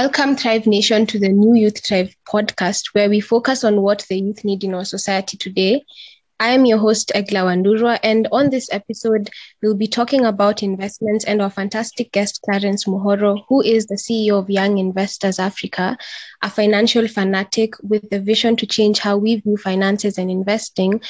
Welcome, Thrive Nation, to the New Youth Thrive podcast, where we focus on what the youth need in our society today. I am your host, Egla Wandurwa, and on this episode, we'll be talking about investments and our fantastic guest, Clarence Muhoro, who is the CEO of Young Investors Africa, a financial fanatic with the vision to change how we view finances and investing.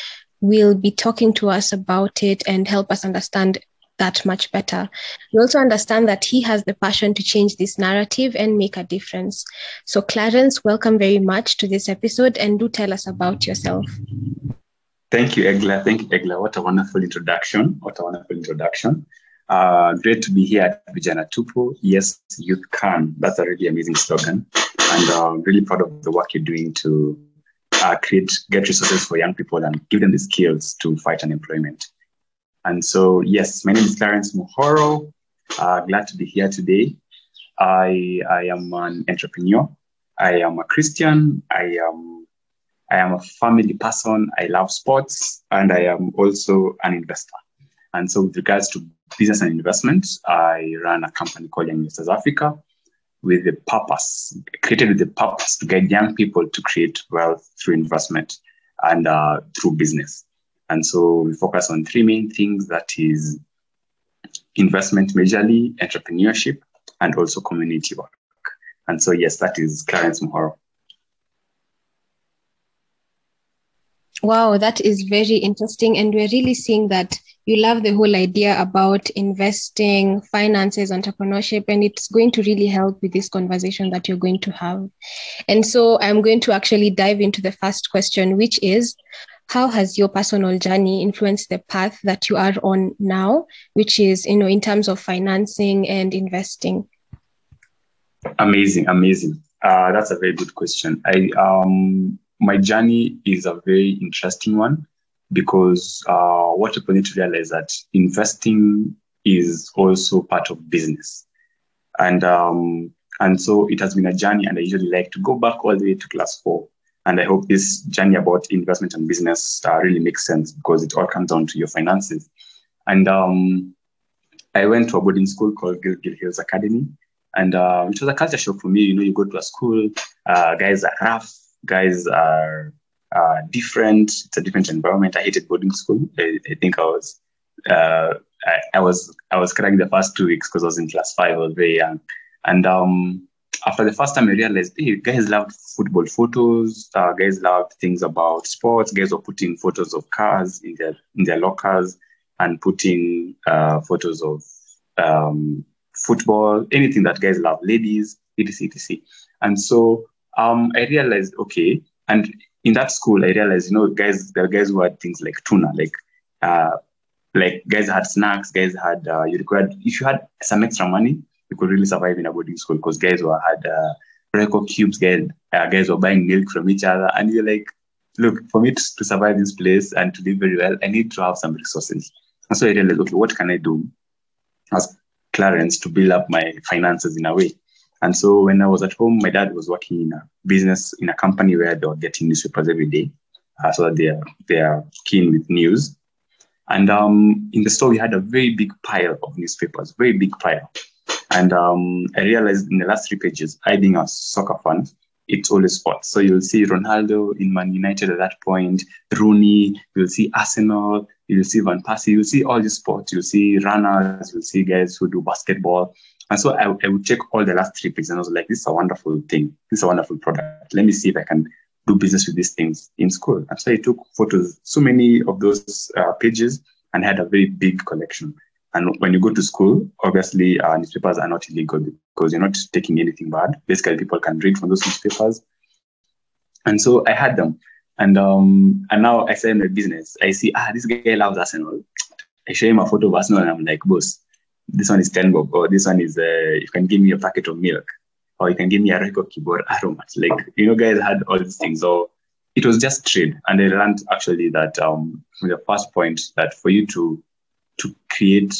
Will be talking to us about it and help us understand that much better. We also understand that he has the passion to change this narrative and make a difference. So, Clarence, welcome very much to this episode and do tell us about yourself. Thank you, Egla. Thank you, Egla. What a wonderful introduction. What a wonderful introduction. Uh, great to be here at Vijana Tupo. Yes, youth can. That's a really amazing slogan. And uh, really proud of the work you're doing to uh, create, get resources for young people and give them the skills to fight unemployment. And so, yes, my name is Clarence Muhoro. Uh, glad to be here today. I, I am an entrepreneur. I am a Christian. I am, I am a family person. I love sports and I am also an investor. And so with regards to business and investment, I run a company called Young Investors Africa with the purpose, created with the purpose to guide young people to create wealth through investment and uh, through business. And so we focus on three main things that is investment majorly, entrepreneurship, and also community work. And so, yes, that is Clarence Muhoro. Wow, that is very interesting. And we're really seeing that you love the whole idea about investing, finances, entrepreneurship, and it's going to really help with this conversation that you're going to have. And so I'm going to actually dive into the first question, which is how has your personal journey influenced the path that you are on now which is you know in terms of financing and investing? Amazing amazing. Uh, that's a very good question. I um my journey is a very interesting one because uh, what people need to realize that investing is also part of business. And um and so it has been a journey and i usually like to go back all the way to class four and I hope this journey about investment and business uh, really makes sense because it all comes down to your finances. And um, I went to a boarding school called Gilgil Hills Academy. And uh, it was a culture shock for me. You know, you go to a school, uh, guys are rough, guys are uh, different. It's a different environment. I hated boarding school. I, I think I was, uh, I, I, was, I was crying the first two weeks because I was in class five. I was very young, and um, after the first time I realized, hey, guys loved football photos. Uh, guys loved things about sports. Guys were putting photos of cars in their in their lockers and putting uh, photos of um, football, anything that guys love, ladies, etc. etc. And so um, I realized, okay, and in that school, I realized, you know, guys, there were guys who had things like tuna, like uh, like guys had snacks, guys had uh, you required if you had some extra money, you could really survive in a boarding school because guys were had uh, Royco cubes, guys, uh, guys were buying milk from each other, and you're like, look, for me to, to survive this place and to live very well, I need to have some resources. And so I realized, okay, what can I do as Clarence to build up my finances in a way? And so when I was at home, my dad was working in a business in a company where they were getting newspapers every day, uh, so that they are they are keen with news. And um, in the store, we had a very big pile of newspapers, very big pile. And um, I realized in the last three pages, I being a soccer fan, it's always sports. So you'll see Ronaldo in Man United at that point, Rooney, you'll see Arsenal, you'll see Van Persie, you'll see all these sports, you'll see runners, you'll see guys who do basketball. And so I, I would check all the last three pages and I was like, this is a wonderful thing. This is a wonderful product. Let me see if I can do business with these things in school. And so I took photos, so many of those uh, pages and had a very big collection. And when you go to school, obviously uh, newspapers are not illegal because you're not taking anything bad. Basically, people can read from those newspapers. And so I had them. And um, and now I in my business, I see, ah, this guy loves Arsenal. I show him a photo of Arsenal and I'm like, boss, this one is 10 bob, or this one is, uh, you can give me a packet of milk, or you can give me a record keyboard aromat. Like, you know, guys had all these things. So it was just trade. And I learned actually that um, the first point that for you to create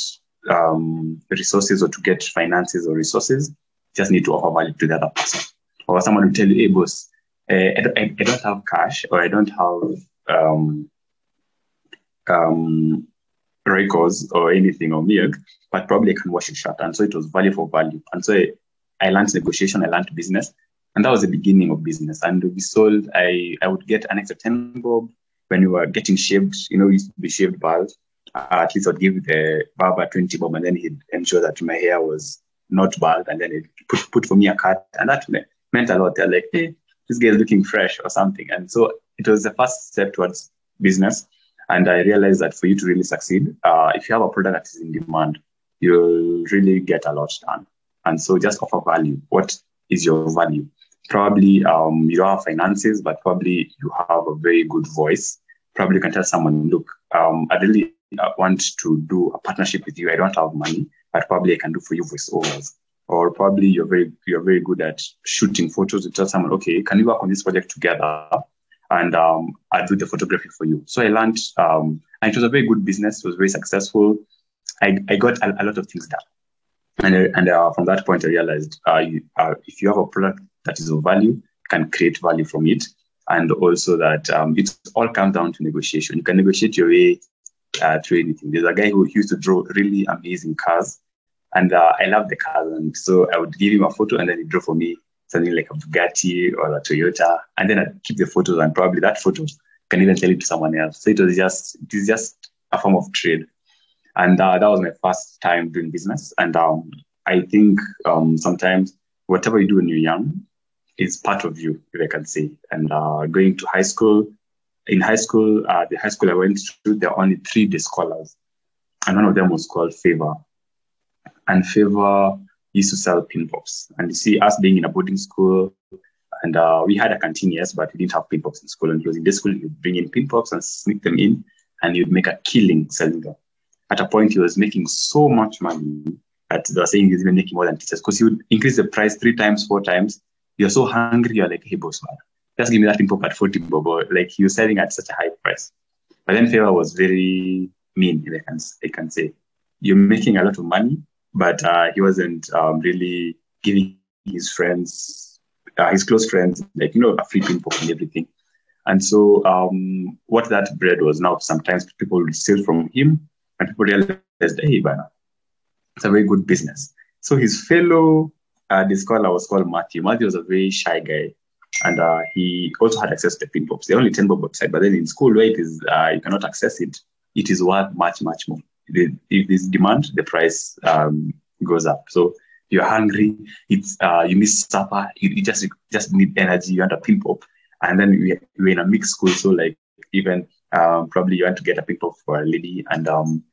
um, resources or to get finances or resources, just need to offer value to the other person. Or someone will tell you, hey, boss, uh, I, don't, I, don't have cash or I don't have um, um, records or anything or milk, but probably I can wash a shirt. And so it was value for value. And so I learned negotiation, I learned business. And that was the beginning of business. And we sold, I, I would get an extra 10 bob when we were getting shaved, you know, we used to be shaved bald. At least I'd give the barber 20 bob and then he'd ensure that my hair was not bald. And then he'd put, put for me a cut. And that meant a lot. They're like, hey, this guy is looking fresh or something. And so it was the first step towards business. And I realized that for you to really succeed, uh, if you have a product that is in demand, you'll really get a lot done. And so just offer value. What is your value? Probably um, you don't have finances, but probably you have a very good voice. Probably you can tell someone, look, um, I really want to do a partnership with you. I don't have money, but probably I can do for you voiceovers. Or probably you're very you're very good at shooting photos. You tell someone, okay, can we work on this project together? And um, I'll do the photography for you. So I learned, um, and it was a very good business. It was very successful. I, I got a, a lot of things done. And, and uh, from that point, I realized uh, you, uh, if you have a product that is of value, can create value from it. And also that um, it all comes down to negotiation. You can negotiate your way uh, through anything. There's a guy who used to draw really amazing cars. And uh, I love the cars. And so I would give him a photo and then he drew for me something like a Bugatti or a Toyota. And then I'd keep the photos and probably that photo can even sell it to someone else. So it was just, it is just a form of trade. And uh, that was my first time doing business. And um, I think um, sometimes whatever you do when you're young is part of you, if I can say. And uh, going to high school, in high school, uh, the high school I went to, there were only three day scholars. And one of them was called Favor. And Favor used to sell pin pops. And you see, us being in a boarding school, and uh, we had a canteen, yes, but we didn't have pin pops in school. And was in the school, would bring in pin pops and sneak them in, and would make a killing selling them at a point he was making so much money that they were saying he's even making more than teachers because he would increase the price three times, four times. You're so hungry, you're like, hey, boss, man, just give me that info at 40 bob. Like he was selling at such a high price. But then Favor was very mean, if I can, I can say. You're making a lot of money, but uh, he wasn't um, really giving his friends, uh, his close friends, like, you know, a free pin and everything. And so um, what that bread was now, sometimes people would steal from him and people realized, hey, Bana, it's a very good business. So his fellow uh, scholar was called Matthew. Matthew was a very shy guy. And uh, he also had access to the pin pops. They're only 10 bob website, but then in school where it is, uh, you cannot access it, it is worth much, much more. If there's demand, the price um, goes up. So you're hungry, it's uh, you miss supper, you, you, just just need energy, you want a pin pop. And then we, we're in a mixed school, so like even um, probably you want to get a pin pop for a lady. And um,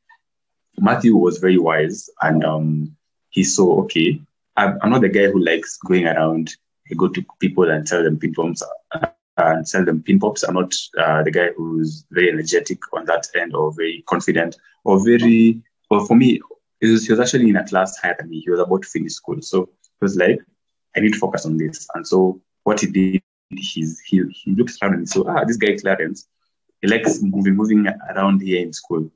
Matthew was very wise and um, he saw, okay, I'm, I'm, not the guy who likes going around, I go to people and tell them pin uh, and sell them pin pops. I'm not uh, the guy who's very energetic on that end or very confident or very, or for me, he was, he was actually in a class higher than me. He was about to finish school. So he was like, I need to focus on this. And so what he did, he's, he, he looked around and saw, ah, this guy Clarence, he likes moving, moving around here in school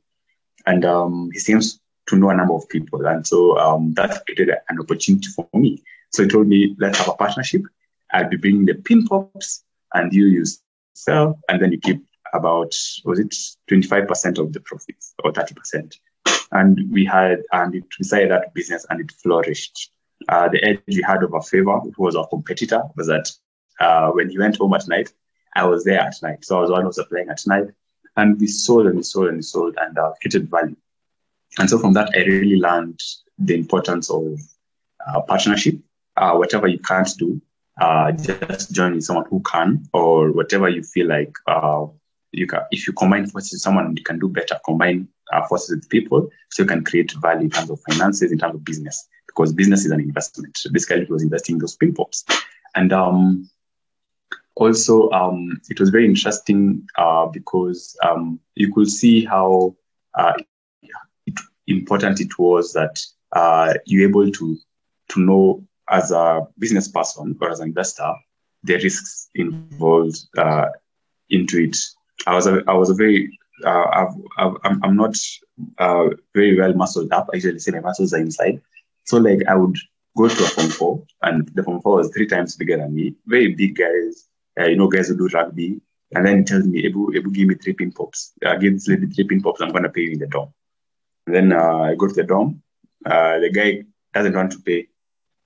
and um, he seems to know a number of people. And so um, that created an opportunity for me. So he told me, let's have a partnership. I'll be bringing the pin pops and you use sell, and then you keep about, was it 25% of the profits or 30%? And we had, and it decided that business and it flourished. Uh, the edge we had over Favor, who was our competitor, was that uh, when he went home at night, I was there at night. So I was one who was playing at night. And we sold and we sold and we sold and uh, created value. And so from that, I really learned the importance of uh, partnership. Uh, whatever you can't do, uh, just join with someone who can, or whatever you feel like uh, you can. If you combine forces with someone, you can do better. Combine uh, forces with people, so you can create value in terms of finances, in terms of business, because business is an investment. So this guy was investing in those pin pops, and um, also um, it was very interesting uh, because um, you could see how uh, it, important it was that uh, you're able to to know as a business person or as an investor the risks involved uh, into it. I was a, I was a very uh, I'm, I'm not uh, very well muscled up. I usually say my muscles are inside. So like I would go to a form four, and the form four was three times bigger than me. Very big guys, uh, you know, guys who do rugby. And then he tells me, Ebu, Ebu, give me three pin pops. Uh, give this lady three pin pops. I'm going to pay you in the dorm. Then uh, I go to the dorm. Uh, the guy doesn't want to pay.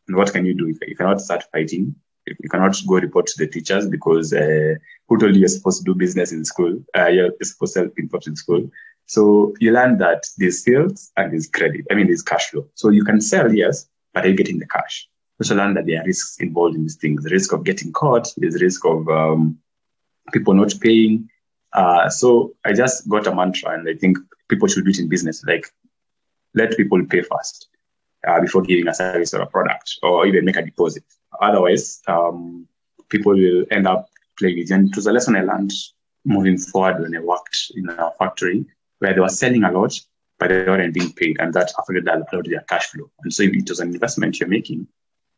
And what can you do? You cannot start fighting, you cannot go report to the teachers because uh, who told you you're supposed to do business in school? Uh, you're supposed to sell pin pops in school. So you learn that there's sales and there's credit. I mean, there's cash flow. So you can sell, yes, but are you getting the cash? You Also learn that there are risks involved in these things. The risk of getting caught, there's risk of um, people not paying. Uh, so I just got a mantra, and I think people should do it in business. Like, let people pay first uh, before giving a service or a product, or even make a deposit. Otherwise, um, people will end up playing it. And it was a lesson I learned moving forward when I worked in a factory where they were selling a lot, but they weren't being paid, and that affected a lot of their cash flow. And so, if it was an investment you're making,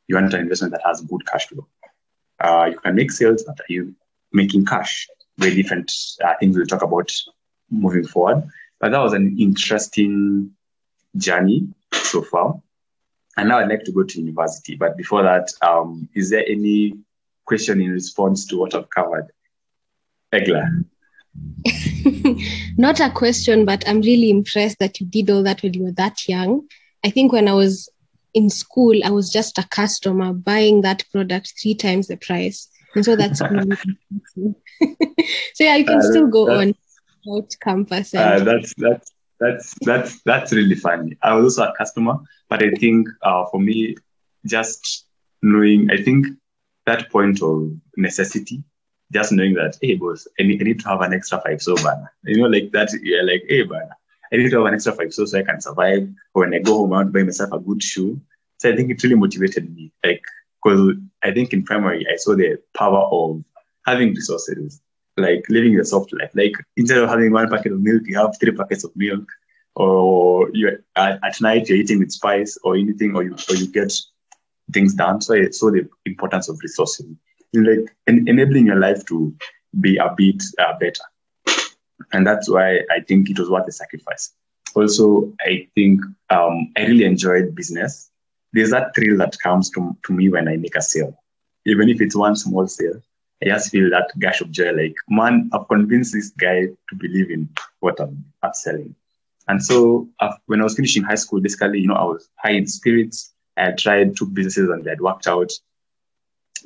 you want an investment that has good cash flow. Uh, you can make sales, but are you making cash? Very different uh, things we'll talk about moving forward. But that was an interesting journey so far. And now I'd like to go to university. But before that, um, is there any question in response to what I've covered? Egla. Not a question, but I'm really impressed that you did all that when you were that young. I think when I was in school, I was just a customer buying that product three times the price. And so that's really so yeah, you can uh, still go on campus. Uh, that's that's that's that's that's really funny. I was also a customer, but I think uh, for me, just knowing, I think that point of necessity just knowing that, hey, boss, I need, I need to have an extra five so banner. You know, like that, you're like, hey, banner, I need to have an extra five so so I can survive. Or when I go home, I want to buy myself a good shoe. So I think it really motivated me. Like, because I think in primary, I saw the power of having resources, like living a soft life. Like, instead of having one packet of milk, you have three packets of milk. Or you at, at night, you're eating with spice or anything, or you, or you get things done. So I saw the importance of resources like en- enabling your life to be a bit uh, better. And that's why I think it was worth the sacrifice. Also, I think um, I really enjoyed business. There's that thrill that comes to, to me when I make a sale. Even if it's one small sale, I just feel that gush of joy like, man, I've convinced this guy to believe in what I'm, I'm selling. And so when I was finishing high school, basically, you know, I was high in spirits. I tried two businesses and they had worked out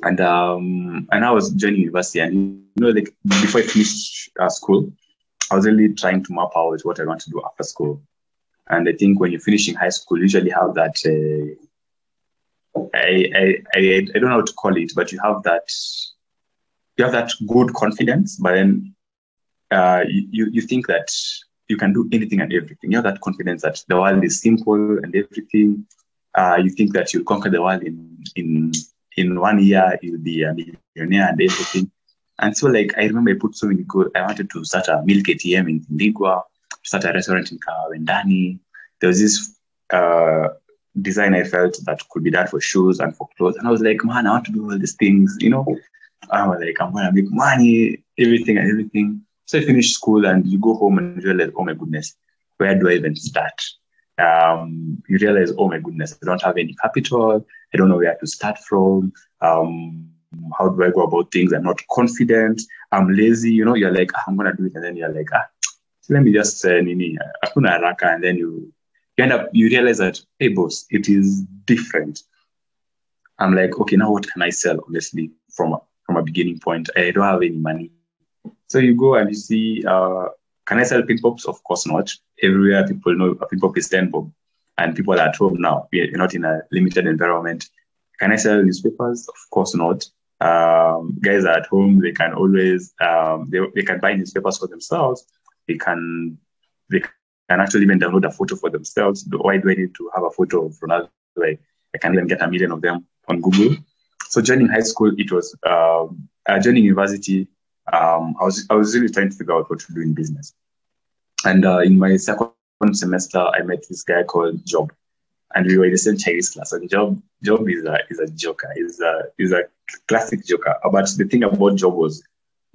and um, and I was joining university, and you know, like before I finished uh, school, I was really trying to map out what I want to do after school. And I think when you're finishing high school, you usually have that. Uh, I, I, I I don't know how to call it, but you have that. You have that good confidence, but then uh, you you think that you can do anything and everything. You have that confidence that the world is simple and everything. Uh, you think that you'll conquer the world in in in one year you'll be a millionaire and everything. And so like I remember I put so many goals. I wanted to start a milk ATM in Ndigwa, start a restaurant in Kawendani. There was this uh, design I felt that could be done for shoes and for clothes. And I was like, man, I want to do all these things, you know. I was like, I'm gonna make money, everything and everything. So I finished school and you go home and realize, oh my goodness, where do I even start? um, you realize, oh my goodness, I don't have any capital. I don't know where to start from. Um, how do I go about things? I'm not confident. I'm lazy. You know, you're like, ah, I'm gonna do it, and then you're like, ah, let me just uh, nini, hakuna haraka, and then you, you end up you realize that, hey boss, it is different. I'm like, okay, now what can I sell? Honestly, from a, beginning point, I don't have any money. So you go and you see uh, can I sell pin pops? Of course not. Everywhere people know a pin pop is 10 bob and people are at home now. We're not in a limited environment. Can I sell newspapers? Of course not. Um, guys are at home. They can always, um, they, they can buy newspapers for themselves. They can, they can actually even download a photo for themselves. Why do I need to have a photo of Ronaldo? Like, I can even get a million of them on Google. So joining high school, it was, um, uh, joining university, um, I was I was really trying to figure out what to do in business. And uh, in my second semester, I met this guy called Job, and we were in the same Chinese class. And Job Job is a is a joker, is a is a classic joker. But the thing about Job was,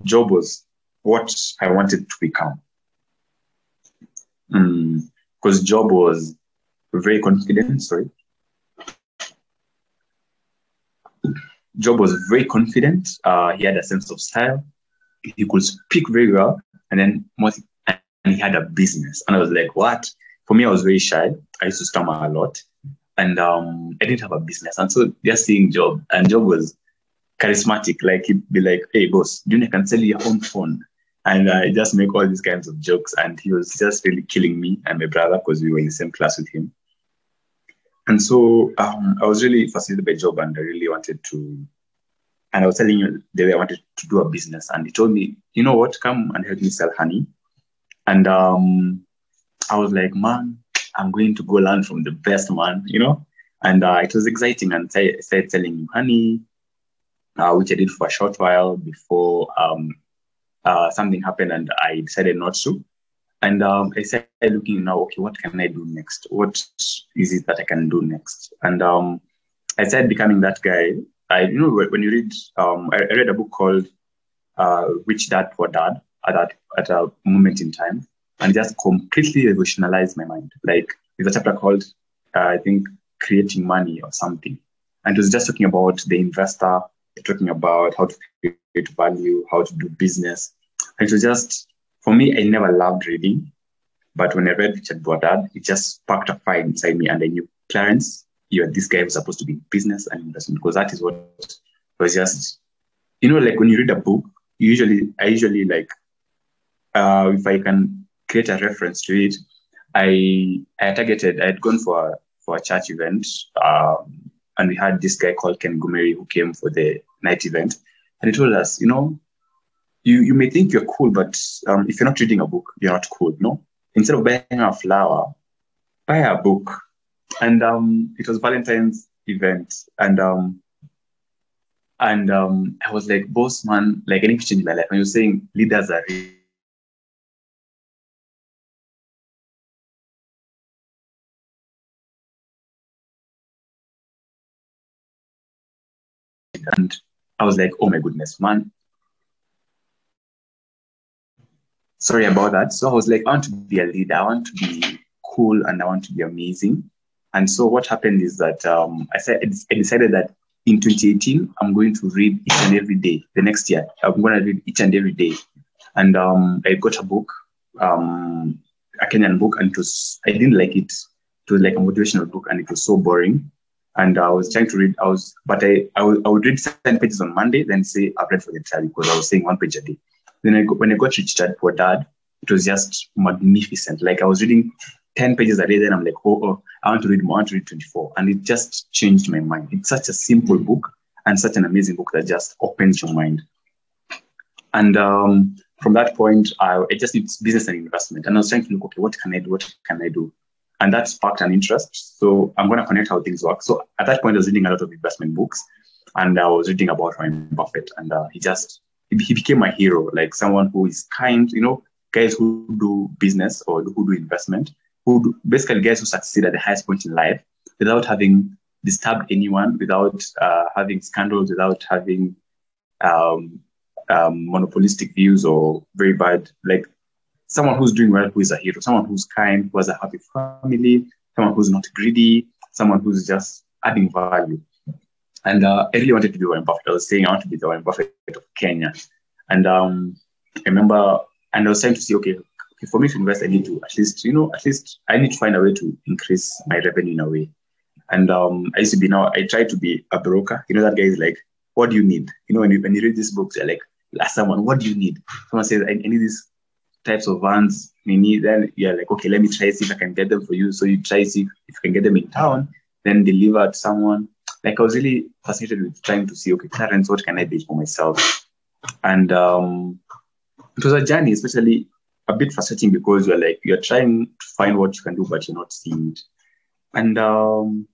Job was what I wanted to become. Because mm, Job was very confident. Sorry. Job was very confident. Uh, he had a sense of style he could speak very well, and then most, and he had a business. And I was like, what? For me, I was very shy. I used to stammer a lot. and um, I didn't have a business. And so they're seeing Job, and Job was charismatic. Like he'd be like, "Hey, boss, you can sell your own phone?" And I uh, just make all these kinds of jokes. And he was just really killing me and my brother because we were in the same class with him. And so um, I was really fascinated by Job, and I really wanted to. And I was telling you the way I wanted to do a business, and he told me, "You know what? Come and help me sell honey." And um, I was like, "Man, I'm going to go learn from the best man," you know. And uh, it was exciting, and I started selling honey, uh, which I did for a short while before um, uh, something happened, and I decided not to. And um, I started looking now, okay, what can I do next? What is it that I can do next? And um, I started becoming that guy. I, you know, when you read, um, I, I, read a book called uh, Rich Dad Poor Dad at that at a moment in time, and just completely revolutionized my mind. Like there's a chapter called, uh, I think, creating money or something, and it was just talking about the investor, talking about how to create value, how to do business. And it was just for me, I never loved reading, but when I read Rich Dad Poor it just sparked a fire inside me, and I knew Clarence, you're this guy who's supposed to be business and investment because that is what was just, you know, like when you read a book, usually I usually like uh, if I can create a reference to it, I I targeted I had gone for a, for a church event, um, and we had this guy called Ken Gumeri who came for the night event, and he told us, you know, you, you may think you're cool, but um, if you're not reading a book, you're not cool, no? Instead of buying a flower, buy a book. And um, it was Valentine's event. And um, and um, I was like, boss man, like any change in my life. And you're saying leaders are and I was like, oh my goodness, man, sorry about that. So I was like, I want to be a leader. I want to be cool and I want to be amazing. And so what happened is that um, I said I decided that in 2018 I'm going to read each and every day. The next year I'm going to read each and every day. And um, I got a book, um, a Kenyan book, and it was I didn't like it. It was like a motivational book, and it was so boring. And I was trying to read. I was, but I I would, I would read ten pages on Monday, then say I've read for the entire because I was saying one page a day. Then I when I got Rich Dad Poor Dad, it was just magnificent. Like I was reading 10 pages a day, then I'm like, oh, oh, I want to read more, I want to read 24. And it just changed my mind. It's such a simple book and such an amazing book that just opens your mind. And um, from that point, I, I just did business and investment. And I was trying to look, okay, what can I do? What can I do? And that sparked an interest. So I'm going to connect how things work. So at that point, I was reading a lot of investment books and I was reading about Warren Buffett. And uh, he just he became a hero, like someone who is kind, you know, guys who do business or who do investment, who do, basically guys who succeed at the highest point in life without having disturbed anyone, without uh, having scandals, without having um, um, monopolistic views or very bad, like someone who's doing well, who is a hero, someone who's kind, who has a happy family, someone who's not greedy, someone who's just adding value. And uh, I really wanted to be Warren Buffett. I was saying I want to be the Warren Buffett of Kenya. And um, I remember, and I was trying to see, okay, okay, for me to invest, I need to at least, you know, at least I need to find a way to increase my revenue in a way. And um, I used to be now, I try to be a broker. You know, that guy is like, what do you need? You know, when you, when you read these books, you're like, ask someone, what do you need? Someone says, I, I need these types of vans. You need, then you're like, okay, let me try see if I can get them for you. So you try see if you can get them in town, then deliver to someone like I was really fascinated with trying to see, okay, Clarence, what can I build for myself? And um, it was a journey, especially a bit frustrating because you're like, you're trying to find what you can do, but you're not seeing it. And um,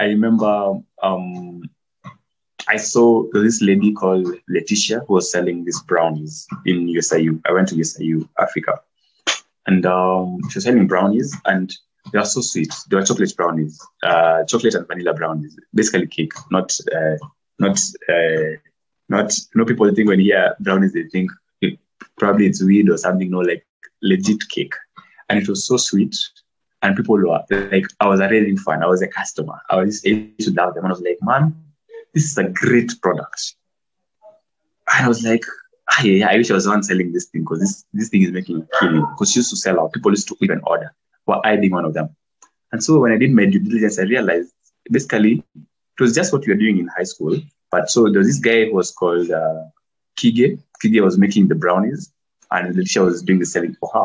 I remember um, I saw this lady called Letitia who was selling these brownies in USIU. I went to USIU, Africa. And um, she was selling brownies and they are so sweet. They are chocolate brownies, uh, chocolate and vanilla brownies, basically cake, not uh, not uh, not. No people think when hear brownies, they think it, probably it's weed or something. No, like legit cake, and it was so sweet. And people were like, I was a raving fan. I was a customer. I was able to love them. And I was like, man, this is a great product. And I was like, ah, yeah, I wish I was the one selling this thing because this, this thing is making a killing. Because she used to sell out. People used to even order were I being one of them. And so when I did my due diligence, I realized basically, it was just what we were doing in high school. But so there was this guy who was called uh, Kige. Kige was making the brownies, and Letitia was doing the selling for her.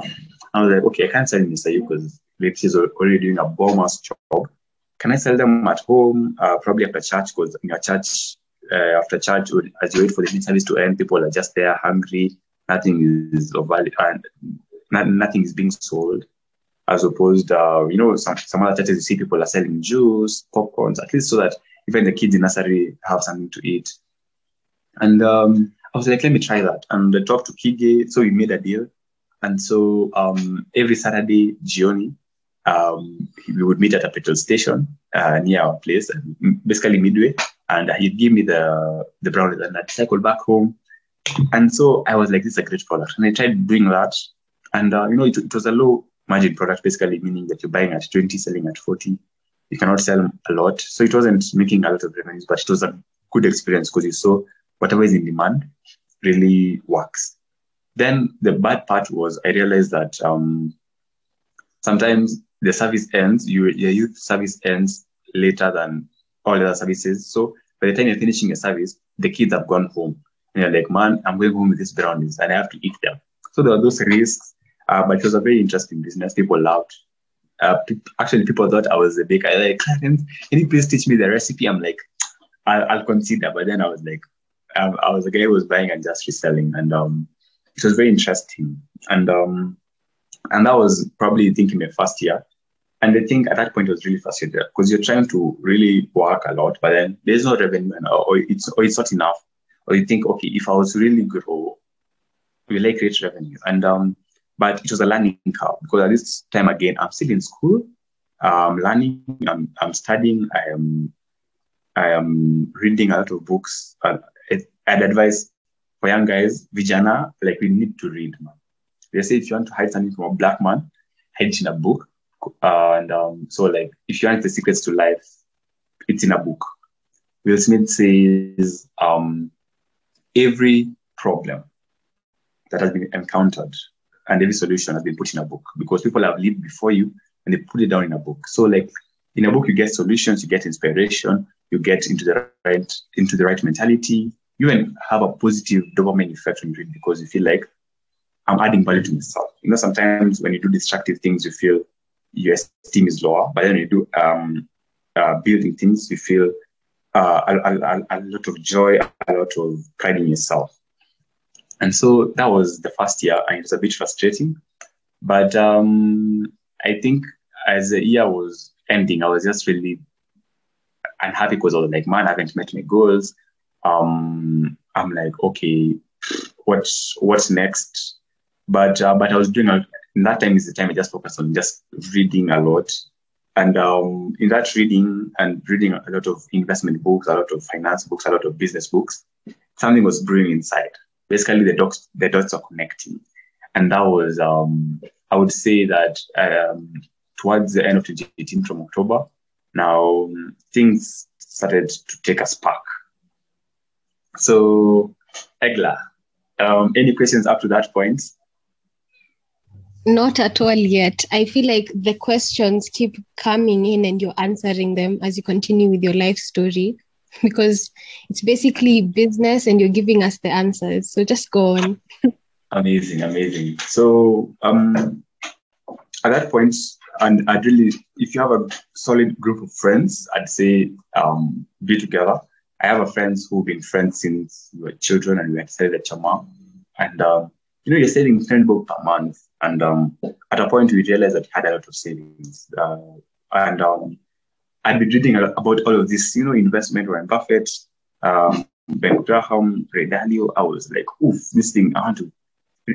I was like, okay, I can't sell Mr. because Letitia's already doing a bomb-ass job. Can I sell them at home, uh, probably after church? Because in a church, uh, after church, as you wait for the service to end, people are just there hungry. Nothing is of value, and nothing is being sold. As opposed, uh, you know, some, some other churches, you see people are selling juice, popcorns, at least so that even the kids in nursery have something to eat. And um, I was like, let me try that. And I talked to Kige, so we made a deal. And so um, every Saturday, Gioni, um, we would meet at a petrol station uh, near our place, basically midway, and he'd give me the the brownies, and I'd cycle back home. And so I was like, this is a great product, and I tried doing that, and uh, you know, it, it, was a low margin product, basically meaning that you're buying at 20, selling at 40. You cannot sell a lot, so it wasn't making a lot of revenues, but it was a good experience because you saw whatever is in demand really works. Then the bad part was I realized that um, sometimes the service ends, you, your youth service ends later than all other services. So by the time you're finishing a service, the kids have gone home. And you're like, man, I'm going home with these brownies and I have to eat them. So there are those risks, uh, but it was a very interesting business. People loved. Uh, actually, people thought I was a baker. Like, Clarence, can you please teach me the recipe? I'm like, I'll, I'll consider. But then I was like, um, I was a guy who was buying and just reselling, and um, it was very interesting. And um, and that was probably thinking my first year. And I think at that point it was really frustrating because you're trying to really work a lot, but then there's no revenue and, or it's or it's not enough. Or you think, okay, if I was really grow, we like great revenue. And um, but it was a learning curve because at this time again, I'm still in school, um, learning, I'm, I'm studying, I am I am reading a lot of books. Uh, I'd advise for young guys, vijana, like we need to read, man. They say if you want to hide something from a black man, hide it in a book. Uh, and um, so, like, if you want the secrets to life, it's in a book. Will Smith says um, every problem that has been encountered and every solution has been put in a book because people have lived before you and they put it down in a book. So, like, in a book, you get solutions, you get inspiration, you get into the right into the right mentality. You even have a positive dopamine effect when you read because you feel like I'm adding value to myself. You know, sometimes when you do destructive things, you feel your esteem is lower, but then you do um, uh, building things, you feel uh, a, a, a, lot of joy, a lot of pride in yourself. And so that was the first year, and it was a bit frustrating. But um, I think as the year was ending, I was just really unhappy because I was like, man, I haven't met my goals. Um, I'm like, okay, what's what's next? But uh, but I was doing a, that time is the time I just focused on just reading a lot. And um, in that reading and reading a lot of investment books, a lot of finance books, a lot of business books, something was brewing inside. Basically, the dots the dots are connecting, and that was um, I would say that um, towards the end of 2018, from October, now things started to take a spark. So, Egla, um, any questions up to that point? Not at all yet. I feel like the questions keep coming in and you're answering them as you continue with your life story because it's basically business and you're giving us the answers. So just go on. amazing, amazing. So um, at that point, and I'd really, if you have a solid group of friends, I'd say um, be together. I have a friends who've been friends since we were children and we had studied at Chama. And um, you know, you're saving 10 bob per month. And um, at a point, we realized that we had a lot of savings. Uh, and um, I'd been reading about all of this, you know, investment, Warren Buffett, um, Ben Graham, Ray Dalio. I was like, oof, this thing, I want to,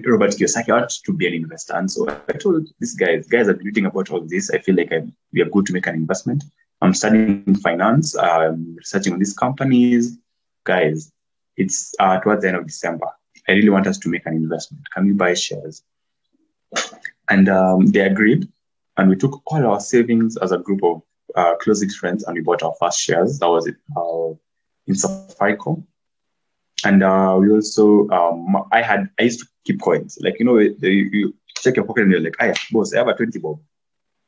Robert Kiyosaki, I want to be an investor. And so I told these guys, guys, I've been reading about all this. I feel like I, we are good to make an investment. I'm studying finance, I'm researching on these companies. Guys, it's uh, towards the end of December. I really want us to make an investment. Can we buy shares? And um, they agreed. And we took all our savings as a group of uh, closest friends and we bought our first shares. That was it uh, in Safaricom. And uh, we also, um, I had, I used to keep coins. Like, you know, you, you check your pocket and you're like, ah, boss, I have a 20 bob.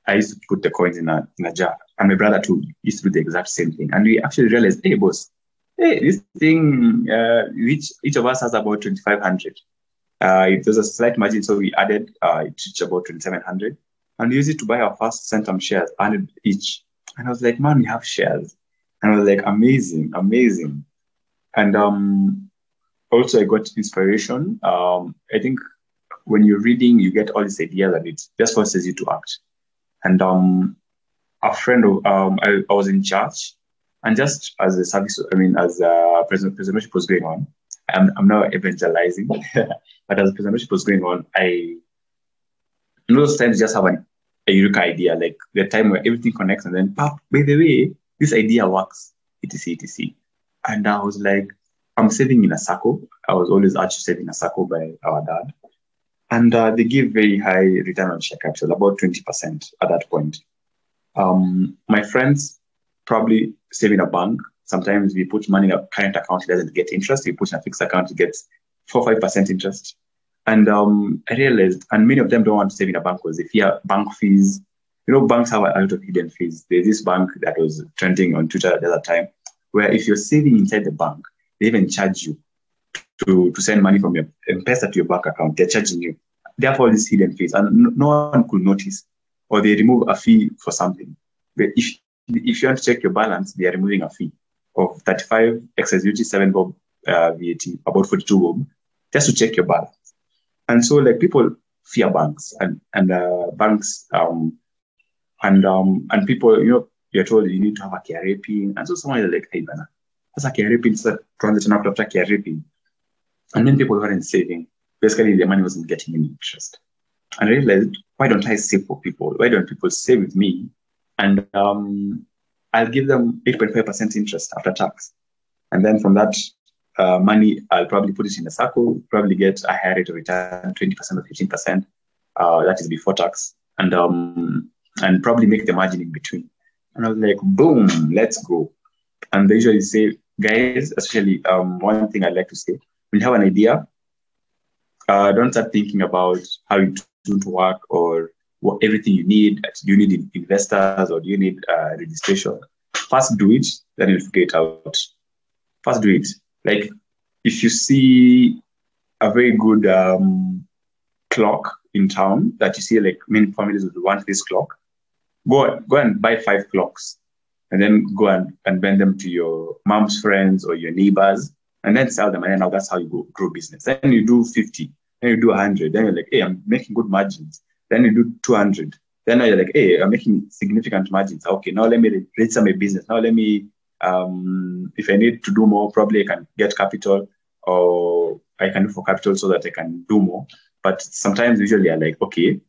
I used to put the coins in a, in a jar. and my brother too used to do the exact same thing. And we actually realized, hey, boss, hey, this thing, uh, each, each of us has about 2,500. Uh, it was a slight margin, so we added uh, it reached about 2,700 and we used it to buy our first Centum shares, 100 each. And I was like, man, we have shares. And I was like, amazing, amazing. And um, also, I got inspiration. Um, I think when you're reading, you get all these ideas and it just forces you to act. And um, a friend of um, I, I, was in church, and just as the service, I mean, as the presentation was going on, I'm, I'm now evangelizing, but as the presentation was going on, I, those times, just have an, a unique idea, like the time where everything connects, and then, pop, by the way, this idea works, etc., etc. And I was like, I'm saving in a Sacco. I was always urged to save in a Sacco by our dad. And uh, they give very high return on share capital, about 20% at that point. Um, my friends probably save in a bank. Sometimes we put money in a current account, it doesn't get interest. We put in a fixed account, it gets 4 5% interest. And um, I realized, and many of them don't want to save in a bank because they fear bank fees. You know, banks have a lot of hidden fees. There's this bank that was trending on Twitter at the other time, where if you're saving inside the bank, they even charge you to, to send money from your M-Pesa to your bank account. They're charging you. Therefore, these hidden fees, and no one could notice, or they remove a fee for something. But if if you want to check your balance, they are removing a fee of 35 excess duty, 7 bob uh, VAT, about 42 bob, just to check your balance. And so, like people fear banks, and and uh, banks, um, and um, and people, you know, you're told you need to have a KRA pin, and so someone is like, hey, bana, that's a KRA pin, so transaction after KRA pin. And then people weren't saving. Basically, their money wasn't getting any interest. And I realized, why don't I save for people? Why don't people save with me? And um, I'll give them 8.5% interest after tax. And then from that uh, money, I'll probably put it in a Sacco, probably get a higher rate of return, 20% or 15%. Uh, that is before tax. And um, and probably make the margin in between. And I was like, boom, let's go. And they usually say, guys, especially um, one thing I'd like to say, when you have an idea, uh, don't start thinking about how it to work or what everything you need. Do you need investors or do you need uh, registration? First do it, then you'll figure it out. First do it. Like if you see a very good um, clock in town that you see like many families would want this clock, go go and buy five clocks and then go and, and bend them to your mom's friends or your neighbors and then sell them. And then now that's how you go grow business. Then you do 50, then you do 100. Then you're like, hey, I'm making good margins. Then you do 200. Then you're like, hey, I'm making significant margins. Okay, now let me register my business. Now let me, um, if I need to do more, probably I can get capital or I can do for capital so that I can do more. But sometimes usually I'm like, okay, you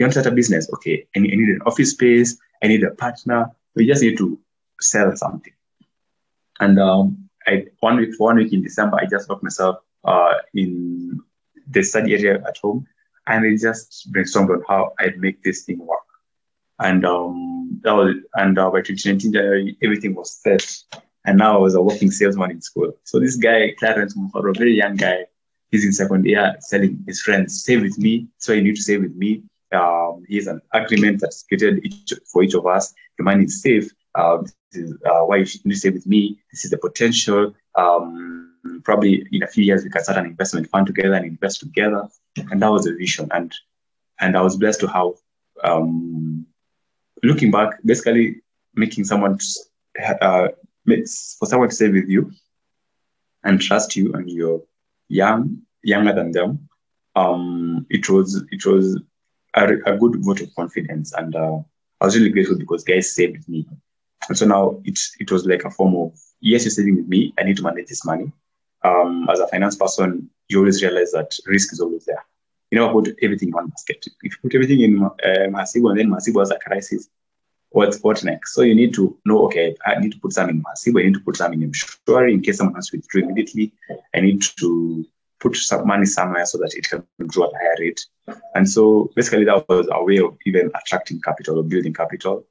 want to start a business? Okay, I need, I need an office space. I need a partner. We just need to sell something. And um, I, one week, one week in December, I just locked myself uh, in the study area at home, and I just brainstormed on how I'd make this thing work. And um, and uh, by 2019, everything was set. And now I was a working salesman in school. So this guy, Clarence Muhoro, a very young guy, he's in second year selling his friends, save with me. So you need to save with me. Um, he's an agreement that's created each, for each of us. The money is safe. Uh, this is uh, why you should need to stay with me. This is the potential. Um, probably in a few years we can start an investment fund together and invest together. And that was the vision. And and I was blessed to have um, looking back, basically making someone uh, for someone to stay with you and trust you, and you're young, younger than them. Um, it was it was a, a, good vote of confidence, and uh, I was really grateful because guys saved me. And so now it, it was like a form of, yes, you're saving with me. I need to manage this money. Um, as a finance person, you always realize that risk is always there. You never put everything in one basket. If you put everything in uh, Masibo and then Masibo has a crisis, what, what next? So you need to know, okay, I need to put some in Masibo, I need to put some in Mshwari in case someone has to withdraw immediately. I need to put some money somewhere so that it can grow at a higher rate. And so basically that was a way of even attracting capital or building capital.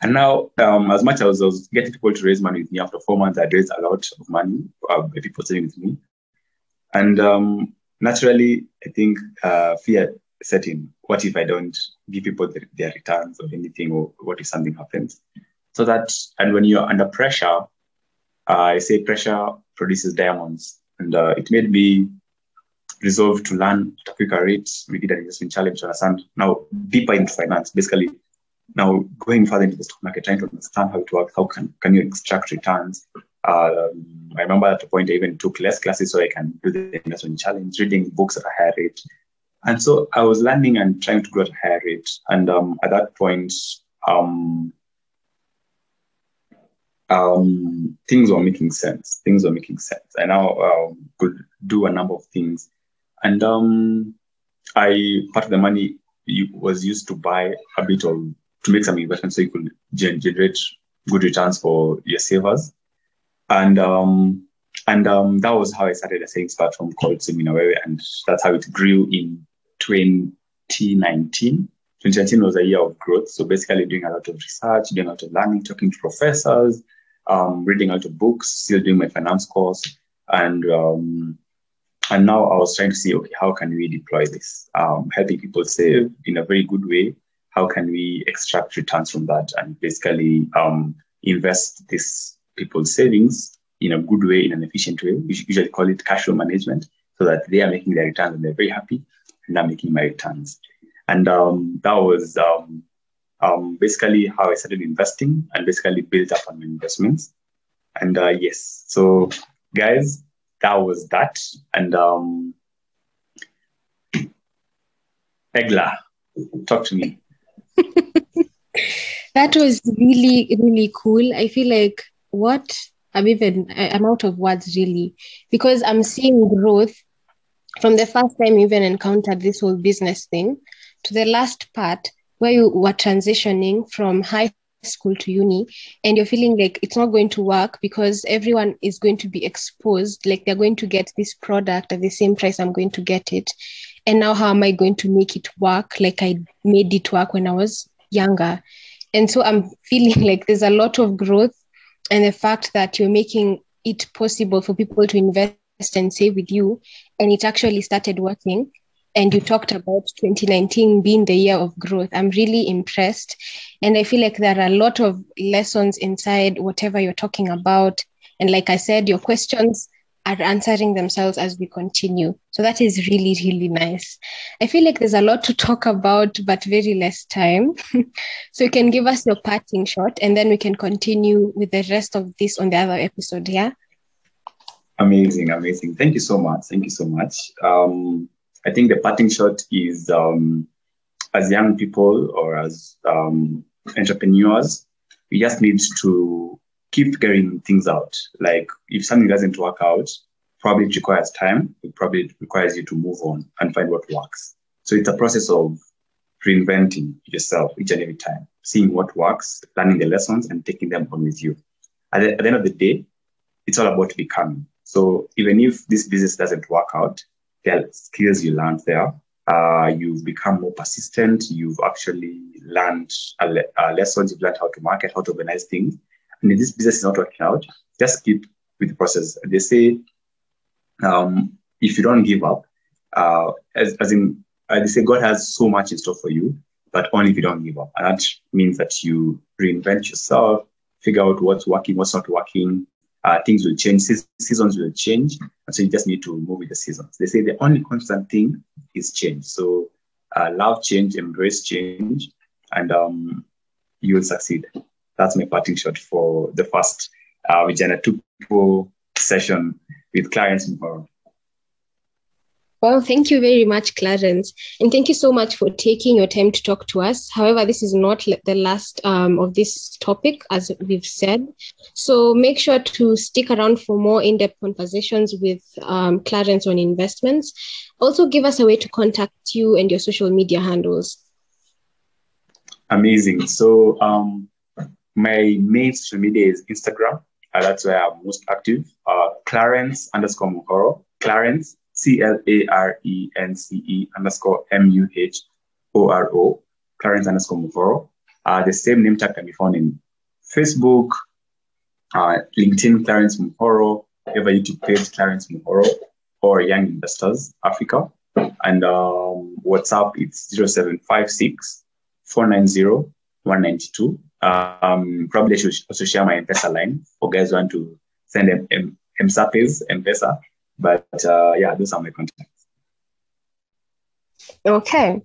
And now, um, as much as I was getting people to raise money with me after four months, I raised a lot of money uh, people sitting with me. And um, naturally, I think uh, fear setting. What if I don't give people the, their returns or anything, or what if something happens? So that, and when you're under pressure, uh, I say pressure produces diamonds. And uh, it made me resolve to learn at a quicker rate. We did an investment challenge to understand now deeper into finance, basically now going further into the stock market, trying to understand how it works, how can, can you extract returns. Um, I remember at a point I even took less classes so I can do the investment challenge, reading books at a higher rate. And so I was learning and trying to grow at a higher rate. And um, at that point, um, um, things were making sense. Things were making sense. I now uh, could do a number of things. And um, I part of the money was used to buy a bit of to make some investments so you could generate good returns for your savers. And um, and um, that was how I started a savings platform called Seminaway, and that's how it grew in 2019. 2019 was a year of growth. So basically doing a lot of research, doing a lot of learning, talking to professors, um, reading a lot of books, still doing my finance course. And um, and now I was trying to see, okay, how can we deploy this? Um, helping people save in a very good way. How can we extract returns from that and basically um, invest this people's savings in a good way, in an efficient way? We usually call it cash flow management so that they are making their returns and they're very happy and I'm making my returns. And um, that was um, um, basically how I started investing and basically built up on my investments. And uh, yes, so guys, that was that. And um, Egla, talk to me. that was really, really cool. I feel like what I'm even, I'm out of words really, because I'm seeing growth from the first time you even encountered this whole business thing to the last part where you were transitioning from high school to uni and you're feeling like it's not going to work because everyone is going to be exposed like they're going to get this product at the same price i'm going to get it. And now how am i going to make it work? Like i made it work when i was younger. And so i'm feeling like there's a lot of growth and the fact that you're making it possible for people to invest and save with you and it actually started working and you talked about 2019 being the year of growth. I'm really impressed. And I feel like there are a lot of lessons inside whatever you're talking about. And like I said, your questions are answering themselves as we continue. So that is really, really nice. I feel like there's a lot to talk about, but very less time. so you can give us your parting shot and then we can continue with the rest of this on the other episode. Yeah. Amazing, amazing. Thank you so much. Thank you so much. Um, I think the parting shot is um, as young people or as um, entrepreneurs, we just need to keep figuring things out. Like if something doesn't work out, probably it requires time. It probably requires you to move on and find what works. So it's a process of reinventing yourself each and every time, seeing what works, learning the lessons, and taking them on with you. At the, at the end of the day, it's all about becoming. So even if this business doesn't work out, there are skills you learned there. Uh, you've become more persistent. You've actually learned a le- uh, lessons. You've learned how to market, how to organize things. This business is not working out, just keep with the process. They say, um, if you don't give up, uh, as, as in, uh, they say God has so much in store for you, but only if you don't give up. And that means that you reinvent yourself, figure out what's working, what's not working, uh, things will change, seasons will change. And so you just need to move with the seasons. They say the only constant thing is change. So uh, love change, embrace change, and um, you will succeed. That's my parting shot for the first uh, Vijana 2 session with Clarence Muhoro. Well, thank you very much, Clarence. And thank you so much for taking your time to talk to us. However, this is not the last um, of this topic, as we've said. So make sure to stick around for more in depth conversations with um, Clarence on investments. Also, give us a way to contact you and your social media handles. Amazing. So, um, my main social media is Instagram. Uh, that's where I'm most active. Uh, Clarence underscore Muhoro. Clarence C L A R E N C E underscore M U H O R O, Clarence underscore Muhoro. Uh, the same name tag can be found in Facebook, uh, LinkedIn, Clarence Muhoro, ever YouTube page, Clarence Muhoro, or Young Investors Africa. And um, WhatsApp, it's 0756 490 192. Um, probably I should also share my M-Pesa line for guys want to send M- M- M-Sapes, M-Pesa. But uh, yeah, those are my contacts. Okay.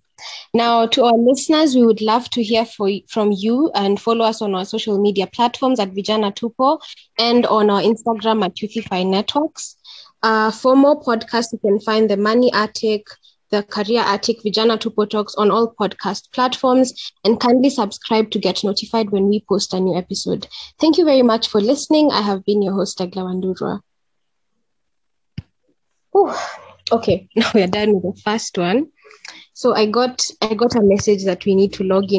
Now, to our listeners, we would love to hear for, from you and follow us on our social media platforms at Vijana Tupo and on our Instagram at Youthify Networks. Uh, for more podcasts, you can find the Money Attic, the Career Attic, Vijana Tupo Talks on all podcast platforms, and kindly subscribe to get notified when we post a new episode. Thank you very much for listening. I have been your host, Agla Wandurwa. Okay, now we're done with the first one. So I got I got a message that we need to log in